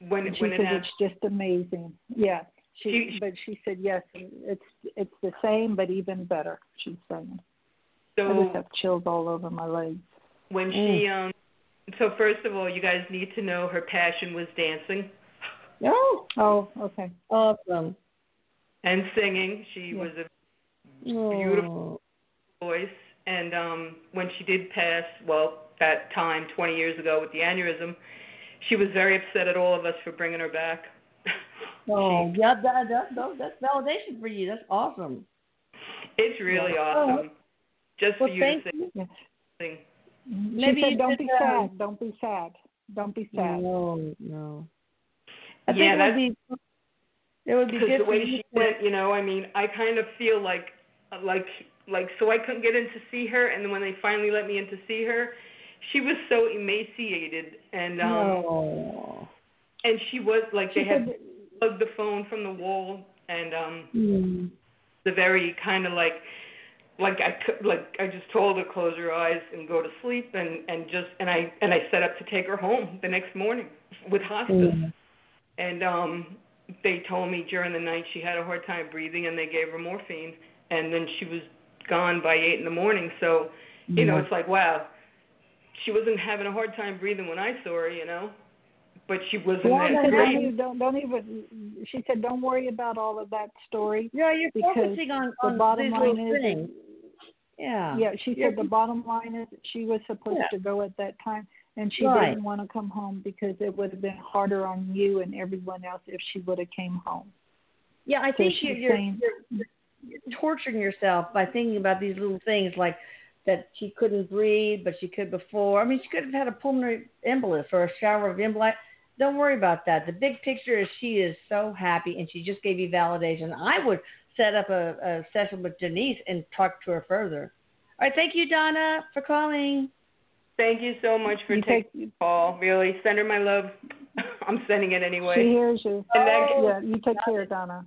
when and she when says it's just amazing. Yeah. She, She- but she said yes, it's it's the same but even better. She's saying. So I just have chills all over my legs. when she um, so first of all, you guys need to know her passion was dancing Oh, Oh, okay. awesome. and singing. She Yeah. was a Oh. Beautiful. voice. And um, when she did pass, well, that time 20 years ago with the aneurysm, she was very upset at all of us for bringing her back. Oh, yeah, that, that, that, that's validation for you. That's awesome. It's really Yeah. awesome. Just for you to thank sing, you. sing Maybe she said, "Don't be sad. Don't be sad. Don't be sad." No, no. I yeah, that would be. It would be good the way she went. You know, I mean, I kind of feel like, like, like, so I couldn't get in to see her, and then when they finally let me in to see her, she was so emaciated, and um, no. and she was like they had plugged the phone from the wall, and um, mm. the very kind of like like I like I just told her close her eyes and go to sleep and and just and I and I set up to take her home the next morning with hospice. Mm. And um they told me during the night she had a hard time breathing and they gave her morphine and then she was gone by 8 in the morning. So, you know, it's like wow. She wasn't having a hard time breathing when I saw her, you know. But she wasn't well, that great. Don't, don't even. She said, "Don't worry about all of that story." Yeah, you're focusing on, on the bottom line little is, things. Yeah. Yeah, she yeah. said the bottom line is she was supposed yeah. to go at that time, and she right. didn't want to come home because it would have been harder on you and everyone else if she would have came home. Yeah, I so think you're, you're, saying, you're, you're torturing yourself by thinking about these little things like that she couldn't breathe, but she could before. I mean, she could have had a pulmonary embolus or a shower of embolus. Don't worry about that. The big picture is she is so happy, and she just gave you validation. I would set up a, a session with Denise and talk to her further. All right, thank you, Donna, for calling. Thank you so much for you taking take, the call. Really, send her my love. I'm sending it anyway. She hears you. And that, oh, yeah, you take care, Donna.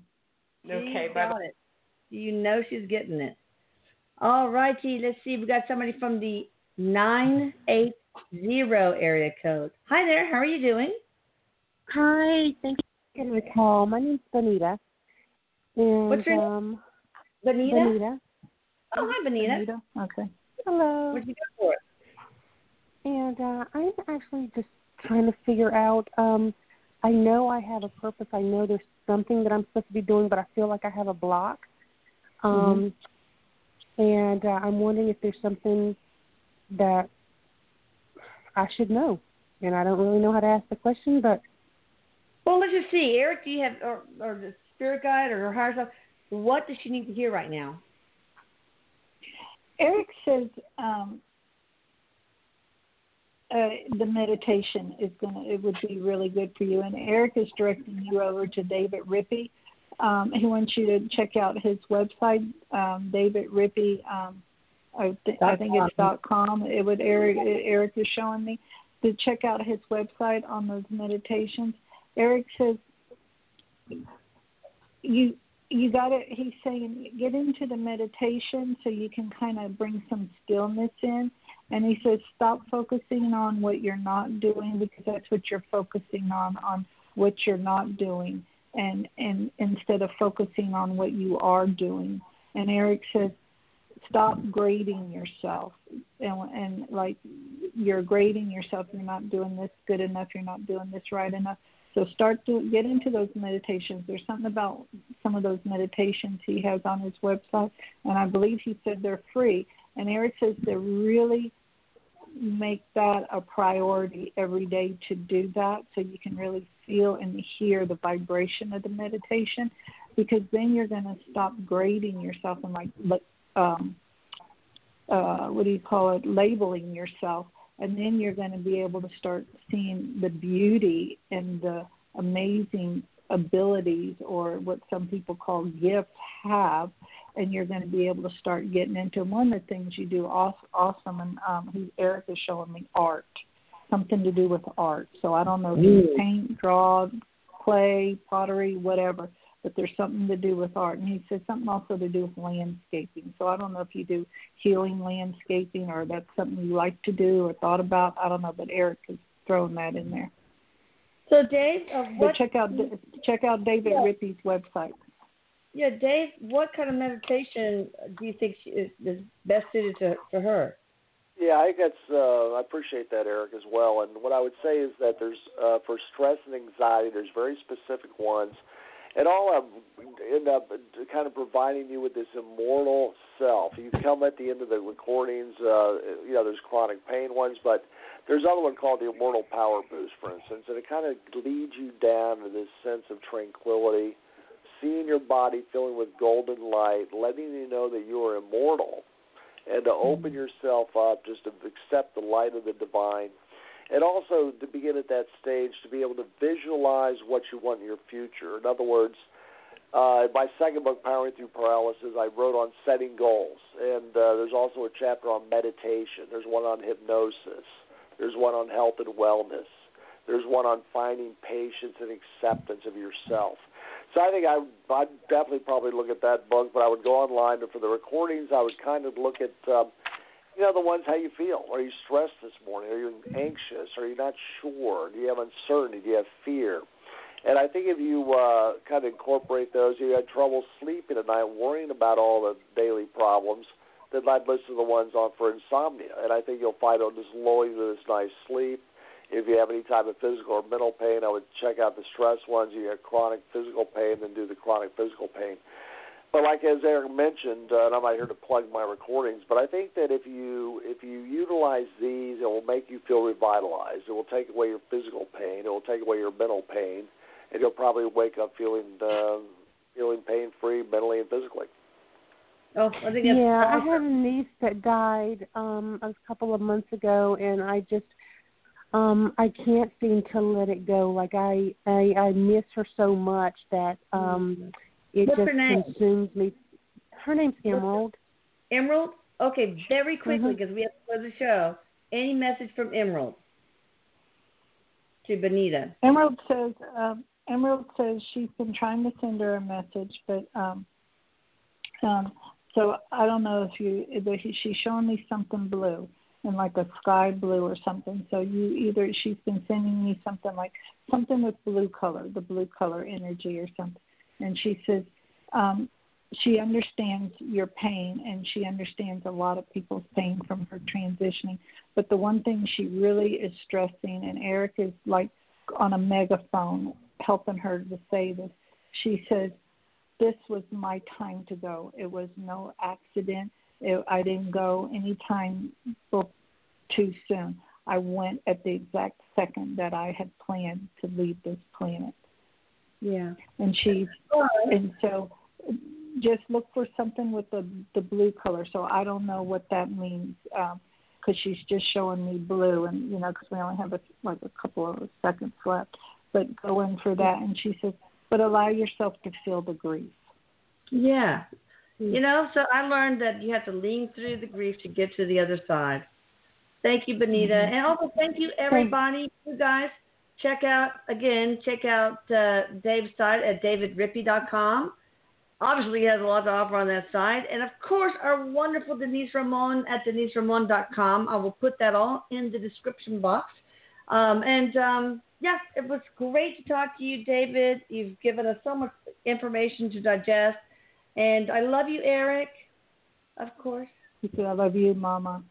Okay, bye. bye. You know she's getting it. All righty, let's see. We got somebody from the nine eight zero area code. Hi there. How are you doing? Hi. Thank you for the call. My name's Bonita. And, What's your um, name? Bonita? Bonita. Oh, hi, Bonita. Bonita? Okay. Hello. What you got for? And uh, I'm actually just trying to figure out. Um, I know I have a purpose. I know there's something that I'm supposed to be doing, but I feel like I have a block. Um, mm-hmm. And uh, I'm wondering if there's something that I should know. And I don't really know how to ask the question, but. Well, let's just see. Eric, do you have, or, or the spirit guide or her higher self, what does she need to hear right now? Eric says um, uh, the meditation is gonna it would be really good for you. And Eric is directing you over to David Rippy. Um, he wants you to check out his website, um, David Rippy. Um, I, th- I think it's dot com. It would Eric Eric is showing me to check out his website on those meditations. Eric says you you got to he's saying get into the meditation so you can kind of bring some stillness in. And he says stop focusing on what you're not doing because that's what you're focusing on on what you're not doing. And and instead of focusing on what you are doing. And eric says stop grading yourself. And, and like you're grading yourself. You're not doing this good enough. You're not doing this right enough so start to get into those meditations. There's something about some of those meditations he has on his website, and I believe he said they're free. And Eric says to really make that a priority every day to do that so you can really feel and hear the vibration of the meditation because then you're going to stop grading yourself and like um uh what do you call it labeling yourself and then you're going to be able to start seeing the beauty and the amazing abilities or what some people call gifts have. And you're going to be able to start getting into them. one of the things you do awesome and um eric is showing me art something to do with art. So i don't know if you paint draw play pottery whatever but there's something to do with art. And he says something also to do with landscaping. So I don't know if you do healing landscaping or that's something you like to do or thought about. I don't know, but Eric has thrown that in there. So Dave, uh, what, but check out check out David yeah. Rippy's website. Yeah, Dave, what kind of meditation do you think is, is best suited to, for her? Yeah, I think that's. Uh, I appreciate that, Eric, as well. And what I would say is that there's uh, for stress and anxiety, there's very specific ones and all of end up kind of providing you with this immortal self. You come at the end of the recordings, uh, you know, there's chronic pain ones, but there's another one called the Immortal Power Boost, for instance, and it kind of leads you down to this sense of tranquility, seeing your body filling with golden light, letting you know that you are immortal. and to open yourself up, just to accept the light of the divine, and also to begin at that stage to be able to visualize what you want in your future. In other words, uh, my second book, Powering Through Paralysis, I wrote on setting goals, and uh, there's also a chapter on meditation. There's one on hypnosis. There's one on health and wellness. There's one on finding patience and acceptance of yourself. So I think I I'd definitely probably look at that book, but I would go online and for the recordings I would kind of look at um, you know the ones how you feel. Are you stressed this morning? Are you anxious? Are you not sure? Do you have uncertainty? Do you have fear? And I think if you uh, kind of incorporate those, you had trouble sleeping at night, worrying about all the daily problems, then I'd listen to the ones on for insomnia. And I think you'll find it'll just lull you this nice sleep if you have any type of physical or mental pain, I would check out the stress ones. If You have chronic physical pain, then do the chronic physical pain. But like as Eric mentioned, uh, and I'm not here to plug my recordings, but I think that if you if you utilize these, it will make you feel revitalized. It will take away your physical pain. It will take away your mental pain, and you'll probably wake up feeling uh, feeling pain free mentally and physically. Oh, I think that's yeah, awesome. I had a niece that died um a couple of months ago, and I just um I can't seem to let it go. Like I I, I miss her so much that um it What's just her name? consumes me. Her name's Emerald. Emerald? Okay, very quickly because we have to close the show. Any message from Emerald to Benita? Emerald says um, Emerald says she's been trying to send her a message, but um, um, so I don't know if you if she's showing me something blue and like a sky blue or something. So you either she's been sending me something like something with blue color, the blue color energy or something, and she says um, she understands your pain and she understands a lot of people's pain from her transitioning. But the one thing she really is stressing, and Eric is like on a megaphone helping her to say this. She says, "This was my time to go. It was no accident. It, I didn't go any time too soon. I went at the exact second that I had planned to leave this planet." Yeah. And she, and so just look for something with the the blue color. So I don't know what that means. Um, because she's just showing me blue, and you know, because we only have a, like a couple of seconds left. But go in for that, and she says, but allow yourself to feel the grief. Yeah. You know, so I learned that you have to lean through the grief to get to the other side. Thank you, Benita. Mhm. And also thank you, everybody. You guys, check out, again, check out uh, Dave's site at davidrippy.com. Obviously, he has a lot to offer on that site. And of course, our wonderful Denise Ramon at deniseramon.com. I will put that all in the description box. Um, and um, yeah, it was great to talk to you, David. You've given us so much information to digest. And I love you, Eric, of course. I love you, Mama.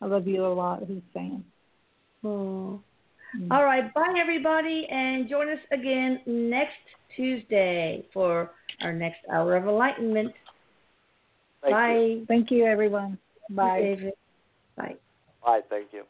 I love you a lot, he's saying. Oh. Mm. All right. Bye, everybody. And join us again next Tuesday for our next hour of enlightenment. Thank Bye. you. Thank you, everyone. Bye. Bye. Bye. Thank you.